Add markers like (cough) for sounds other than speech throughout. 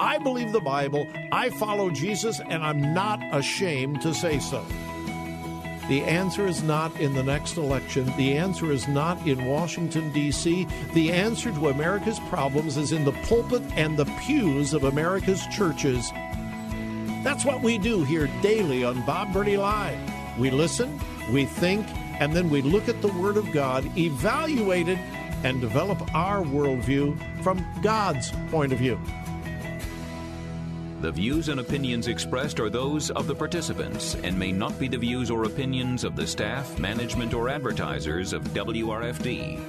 I believe the Bible, I follow Jesus, and I'm not ashamed to say so. The answer is not in the next election. The answer is not in Washington, D.C. The answer to America's problems is in the pulpit and the pews of America's churches. That's what we do here daily on Bob Burney Live. We listen, we think, and then we look at the Word of God, evaluate it, and develop our worldview from God's point of view. The views and opinions expressed are those of the participants and may not be the views or opinions of the staff, management, or advertisers of WRFD.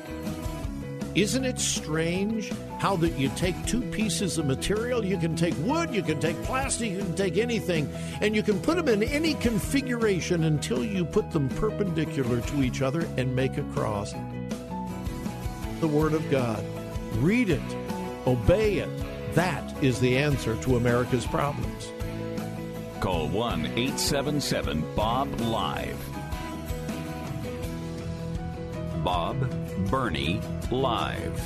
Isn't it strange how that you take two pieces of material? You can take wood, you can take plastic, you can take anything, and you can put them in any configuration until you put them perpendicular to each other and make a cross. The Word of God. Read it, obey it. That is the answer to America's problems. Call 1 877 Bob Live. Bob Burney Live.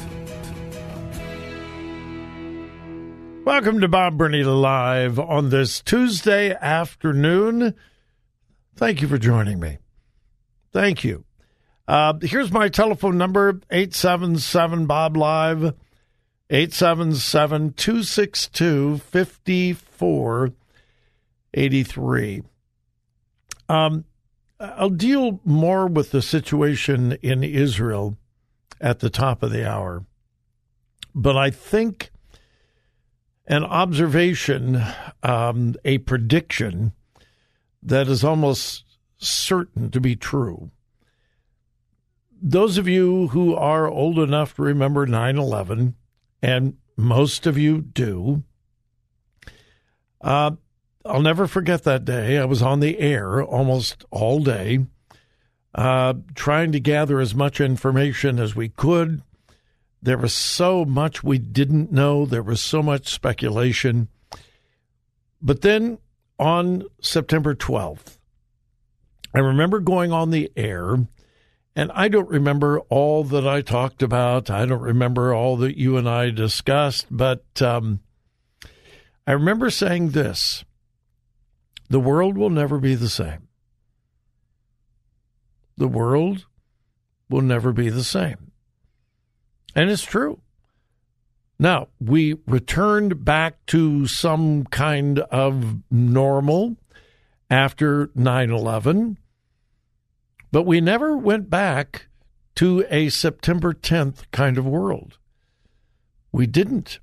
Welcome to Bob Burney Live on this Tuesday afternoon. Thank you for joining me. Thank you. Uh, here's my telephone number 877 Bob Live. 877 262 5483. Um, I'll deal more with the situation in Israel at the top of the hour. But I think an observation, um, a prediction that is almost certain to be true. Those of you who are old enough to remember 9 11, and most of you do. Uh, I'll never forget that day. I was on the air almost all day, uh, trying to gather as much information as we could. There was so much we didn't know, there was so much speculation. But then on September 12th, I remember going on the air and I don't remember all that I talked about. I don't remember all that you and I discussed, but um, I remember saying this the world will never be the same. The world will never be the same. And it's true. Now, we returned back to some kind of normal after 9 11. But we never went back to a September 10th kind of world. We didn't.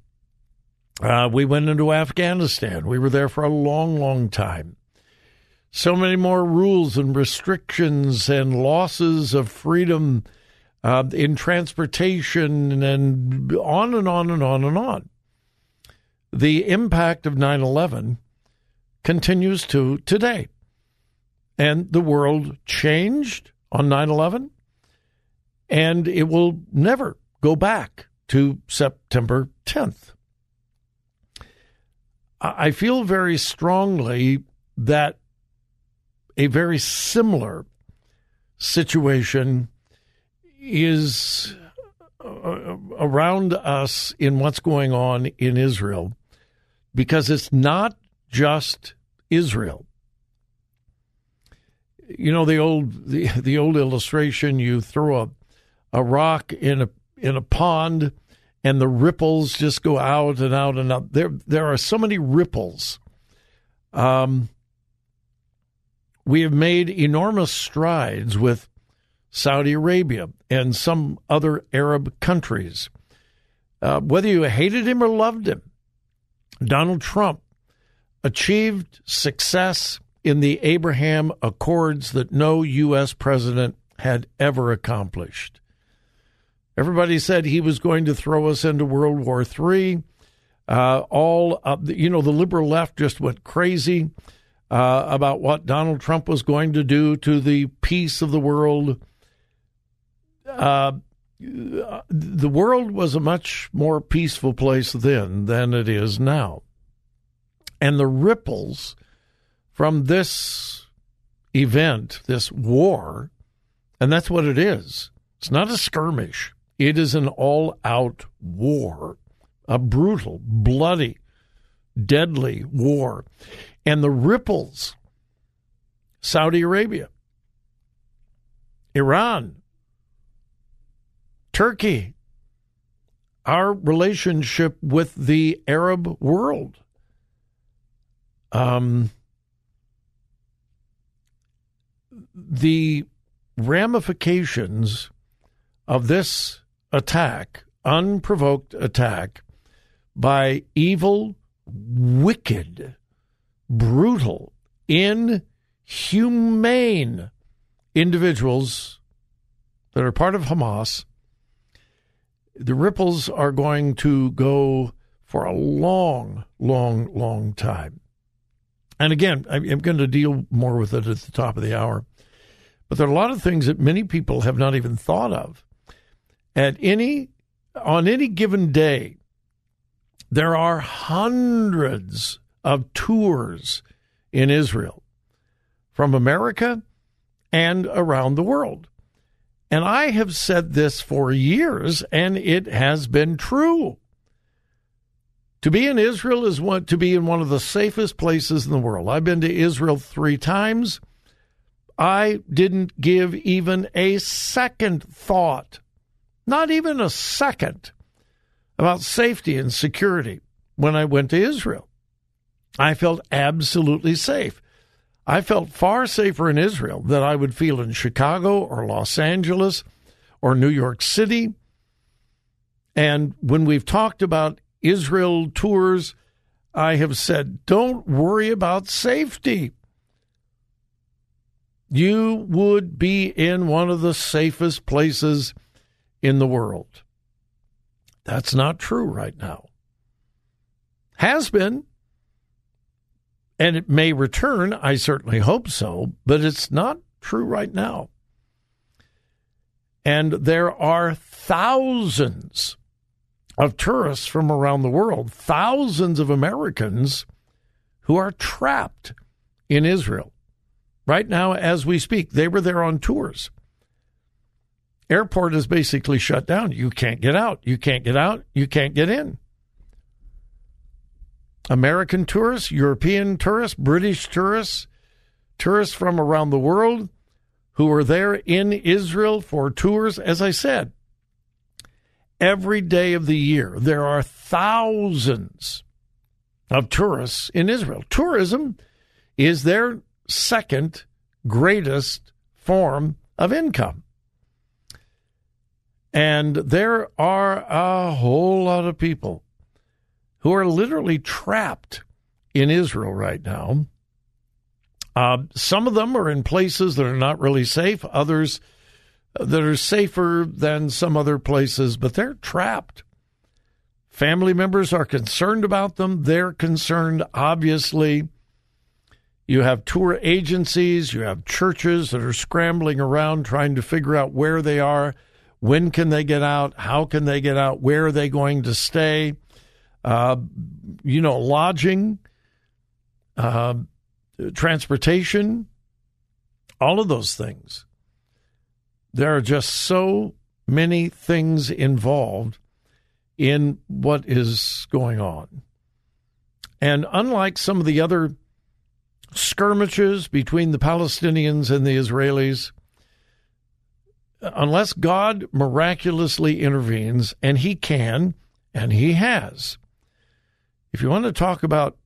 Uh, we went into Afghanistan. We were there for a long, long time. So many more rules and restrictions and losses of freedom uh, in transportation and on and on and on and on. The impact of 9 11 continues to today and the world changed on 9 11, and it will never go back to September 10th. I feel very strongly that a very similar situation is uh, around us in what's going on in Israel because it's not just Israel you know the old the, the old illustration you throw a a rock in a in a pond and the ripples just go out and out and out there there are so many ripples um we have made enormous strides with Saudi Arabia and some other Arab countries. Uh, whether you hated him or loved him, Donald Trump achieved success in the Abraham Accords that no U.S. president had ever accomplished. Everybody said he was going to throw us into World War III. Uh, all the, you know, the liberal left just went crazy uh, about what Donald Trump was going to do to the peace of the world. Uh, the world was a much more peaceful place then than it is now. And the ripples from this event, this war, and that's what it is. It's not a skirmish. It is an all out war, a brutal, bloody, deadly war. And the ripples Saudi Arabia, Iran, Turkey, our relationship with the Arab world. Um, the ramifications of this attack, unprovoked attack by evil, wicked, brutal, inhumane individuals that are part of Hamas, the ripples are going to go for a long, long, long time. And again, I'm going to deal more with it at the top of the hour. But there are a lot of things that many people have not even thought of. At any on any given day, there are hundreds of tours in Israel from America and around the world. And I have said this for years, and it has been true. To be in Israel is one, to be in one of the safest places in the world. I've been to Israel three times. I didn't give even a second thought, not even a second, about safety and security when I went to Israel. I felt absolutely safe. I felt far safer in Israel than I would feel in Chicago or Los Angeles or New York City. And when we've talked about Israel tours, I have said, don't worry about safety. You would be in one of the safest places in the world. That's not true right now. Has been. And it may return. I certainly hope so, but it's not true right now. And there are thousands of tourists from around the world, thousands of Americans who are trapped in Israel. Right now, as we speak, they were there on tours. Airport is basically shut down. You can't get out. You can't get out. You can't get in. American tourists, European tourists, British tourists, tourists from around the world who are there in Israel for tours. As I said, every day of the year. There are thousands of tourists in Israel. Tourism is their second greatest form of income. And there are a whole lot of people who are literally trapped in Israel right now. Uh, some of them are in places that are not really safe, others that are safer than some other places, but they're trapped. Family members are concerned about them. They're concerned, obviously. You have tour agencies, you have churches that are scrambling around trying to figure out where they are, when can they get out, how can they get out, where are they going to stay, uh, you know, lodging, uh, transportation, all of those things. There are just so many things involved in what is going on. And unlike some of the other skirmishes between the Palestinians and the Israelis, unless God miraculously intervenes, and He can, and He has, if you want to talk about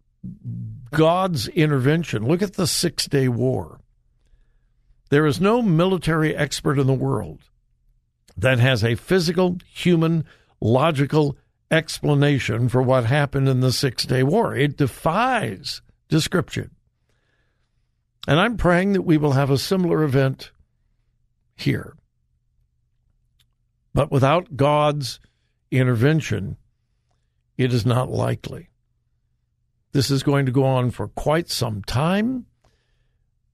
God's intervention, look at the Six Day War. There is no military expert in the world that has a physical, human, logical explanation for what happened in the Six Day War. It defies description. And I'm praying that we will have a similar event here. But without God's intervention, it is not likely. This is going to go on for quite some time.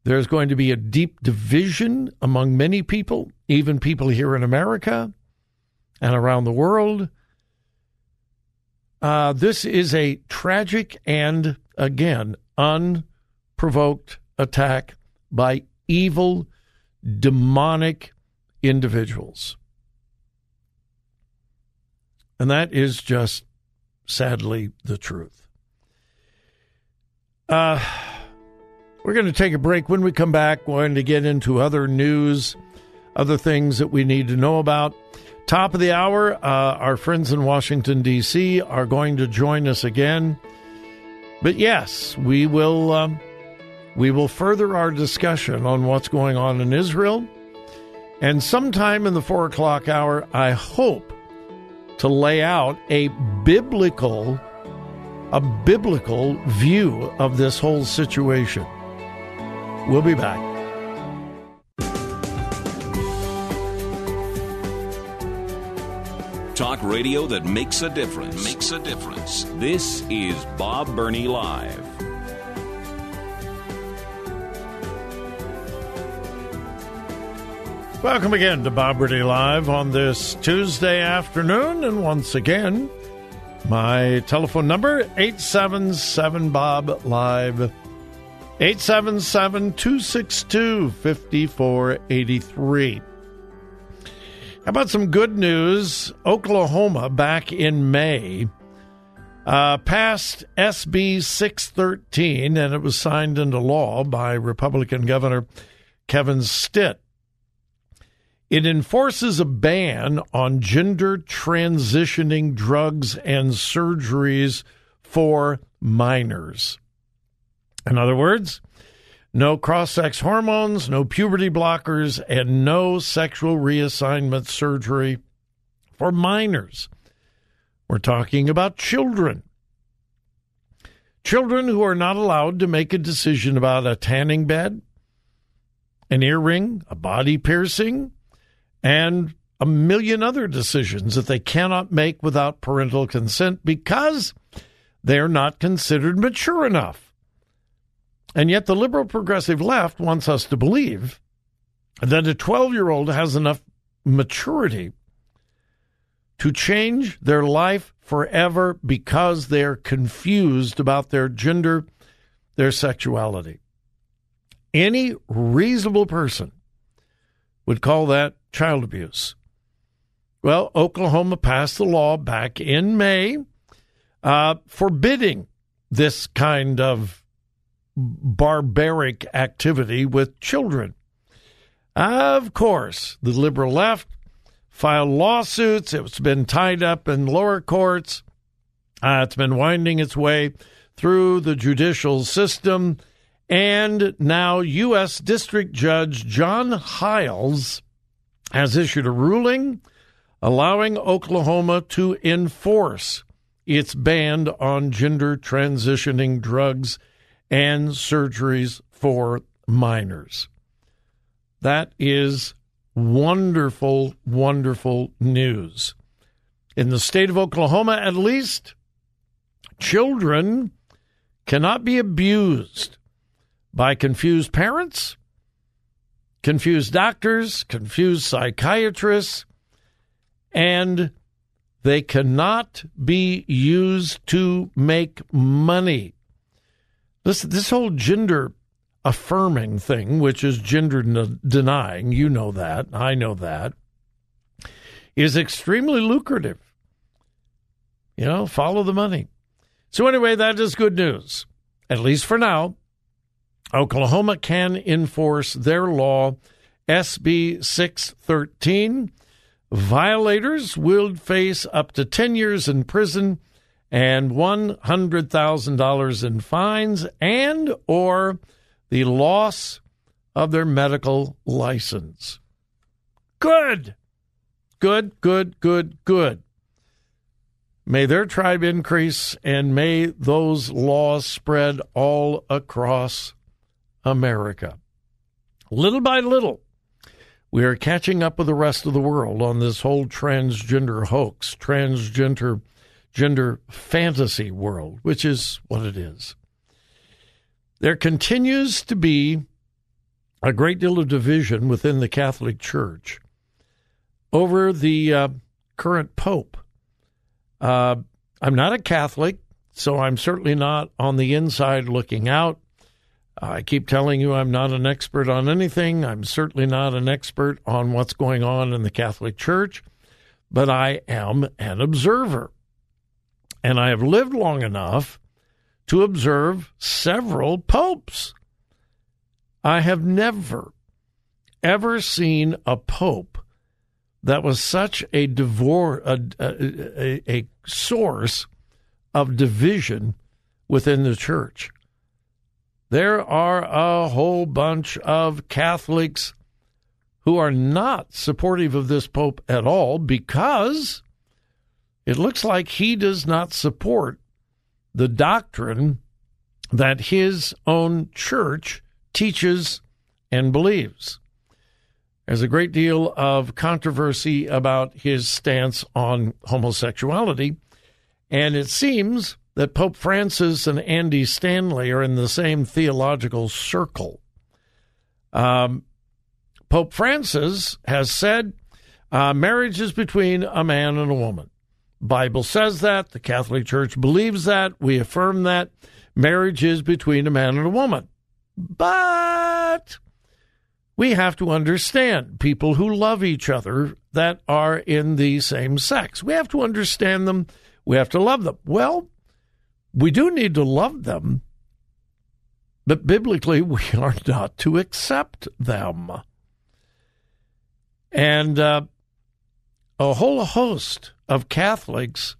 There's going to be a deep division among many people, even people here in America and around the world. Uh, this is a tragic and, again, unprovoked attack by evil, demonic individuals. And that is just sadly the truth. Uh, we're going to take a break. When we come back, we're going to get into other news, other things that we need to know about. Top of the hour, uh, our friends in Washington, D.C. are going to join us again. But yes, we will. Um, we will further our discussion on what's going on in Israel. And sometime in the four o'clock hour, I hope to lay out a biblical a biblical view of this whole situation. We'll be back. Talk radio that makes a difference. Makes a difference. This is Bob Burney Live. Welcome again to Bob Burney Live on this Tuesday afternoon. And once again, my telephone number, 877 Bob Live, 877 262 5483. How about some good news? Oklahoma, back in May, uh, passed SB 613, and it was signed into law by Republican Governor Kevin Stitt. It enforces a ban on gender transitioning drugs and surgeries for minors. In other words, no cross sex hormones, no puberty blockers, and no sexual reassignment surgery for minors. We're talking about children. Children who are not allowed to make a decision about a tanning bed, an earring, a body piercing, and a million other decisions that they cannot make without parental consent because they're not considered mature enough. And yet, the liberal progressive left wants us to believe that a 12 year old has enough maturity to change their life forever because they're confused about their gender, their sexuality. Any reasonable person would call that child abuse. Well, Oklahoma passed the law back in May uh, forbidding this kind of barbaric activity with children. Of course, the liberal left filed lawsuits. It's been tied up in lower courts. Uh, it's been winding its way through the judicial system. And now, U.S. District Judge John Hiles has issued a ruling allowing Oklahoma to enforce its ban on gender transitioning drugs and surgeries for minors. That is wonderful, wonderful news. In the state of Oklahoma, at least, children cannot be abused by confused parents confused doctors, confused psychiatrists, and they cannot be used to make money. This this whole gender affirming thing, which is gender denying, you know that, I know that, is extremely lucrative. You know, follow the money. So anyway, that is good news, at least for now. Oklahoma can enforce their law, SB 613. Violators will face up to 10 years in prison and $100,000 in fines and or the loss of their medical license. Good. Good, good, good, good. May their tribe increase and may those laws spread all across America. Little by little, we are catching up with the rest of the world on this whole transgender hoax, transgender gender fantasy world, which is what it is. There continues to be a great deal of division within the Catholic Church over the uh, current Pope. Uh, I'm not a Catholic, so I'm certainly not on the inside looking out. I keep telling you I'm not an expert on anything. I'm certainly not an expert on what's going on in the Catholic Church, but I am an observer. And I have lived long enough to observe several popes. I have never, ever seen a pope that was such a, divor- a, a, a source of division within the church. There are a whole bunch of Catholics who are not supportive of this Pope at all because it looks like he does not support the doctrine that his own church teaches and believes. There's a great deal of controversy about his stance on homosexuality, and it seems that Pope Francis and Andy Stanley are in the same theological circle. Um, Pope Francis has said uh, marriage is between a man and a woman. Bible says that. The Catholic Church believes that. We affirm that. Marriage is between a man and a woman. But we have to understand people who love each other that are in the same sex. We have to understand them. We have to love them. Well, we do need to love them, but biblically, (laughs) we are not to accept them. And uh, a whole host of Catholics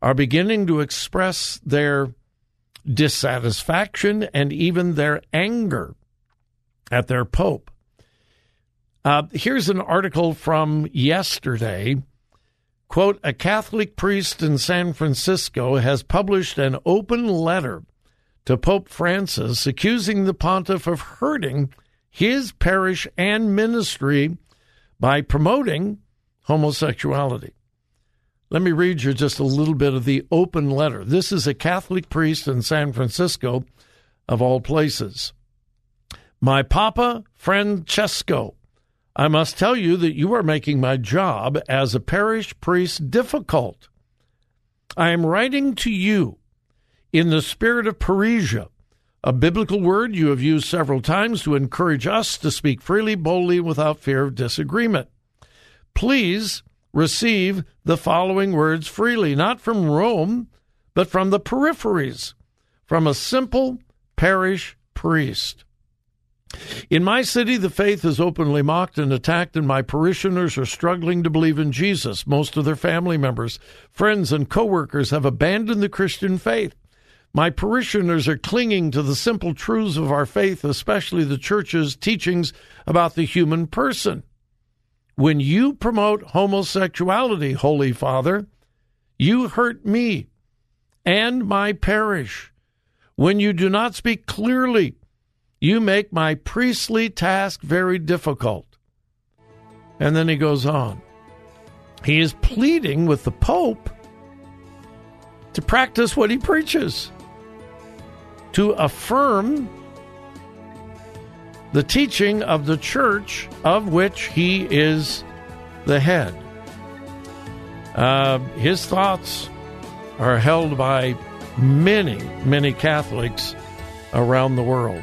are beginning to express their dissatisfaction and even their anger at their Pope. Uh, here's an article from yesterday. Quote A Catholic priest in San Francisco has published an open letter to Pope Francis accusing the pontiff of hurting his parish and ministry by promoting homosexuality. Let me read you just a little bit of the open letter. This is a Catholic priest in San Francisco, of all places. My Papa Francesco, I must tell you that you are making my job as a parish priest difficult. I am writing to you in the spirit of Parrhesia, a biblical word you have used several times to encourage us to speak freely, boldly, without fear of disagreement. Please receive the following words freely, not from Rome, but from the peripheries, from a simple parish priest. In my city, the faith is openly mocked and attacked, and my parishioners are struggling to believe in Jesus. Most of their family members, friends, and coworkers have abandoned the Christian faith. My parishioners are clinging to the simple truths of our faith, especially the church's teachings about the human person. When you promote homosexuality, Holy Father, you hurt me and my parish. When you do not speak clearly, you make my priestly task very difficult. And then he goes on. He is pleading with the Pope to practice what he preaches, to affirm the teaching of the church of which he is the head. Uh, his thoughts are held by many, many Catholics around the world.